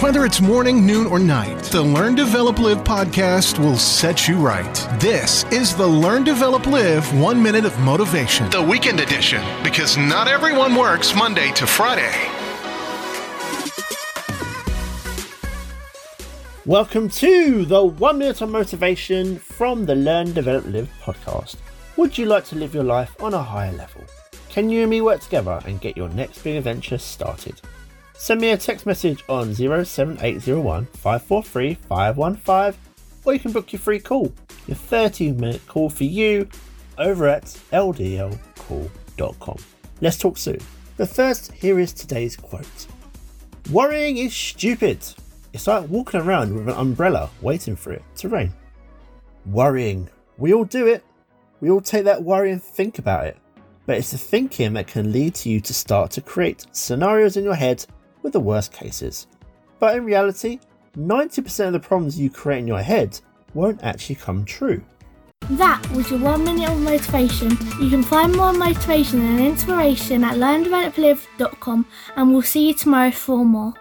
Whether it's morning, noon, or night, the Learn, Develop, Live podcast will set you right. This is the Learn, Develop, Live One Minute of Motivation, the weekend edition, because not everyone works Monday to Friday. Welcome to the One Minute of Motivation from the Learn, Develop, Live podcast. Would you like to live your life on a higher level? Can you and me work together and get your next big adventure started? Send me a text message on 07801 543 515 or you can book your free call, your 30 minute call for you over at ldlcall.com. Let's talk soon. But first, here is today's quote Worrying is stupid. It's like walking around with an umbrella waiting for it to rain. Worrying. We all do it. We all take that worry and think about it. But it's the thinking that can lead to you to start to create scenarios in your head with the worst cases. But in reality, 90% of the problems you create in your head won't actually come true. That was your one minute of motivation. You can find more motivation and inspiration at learndeveloplive.com and we'll see you tomorrow for more.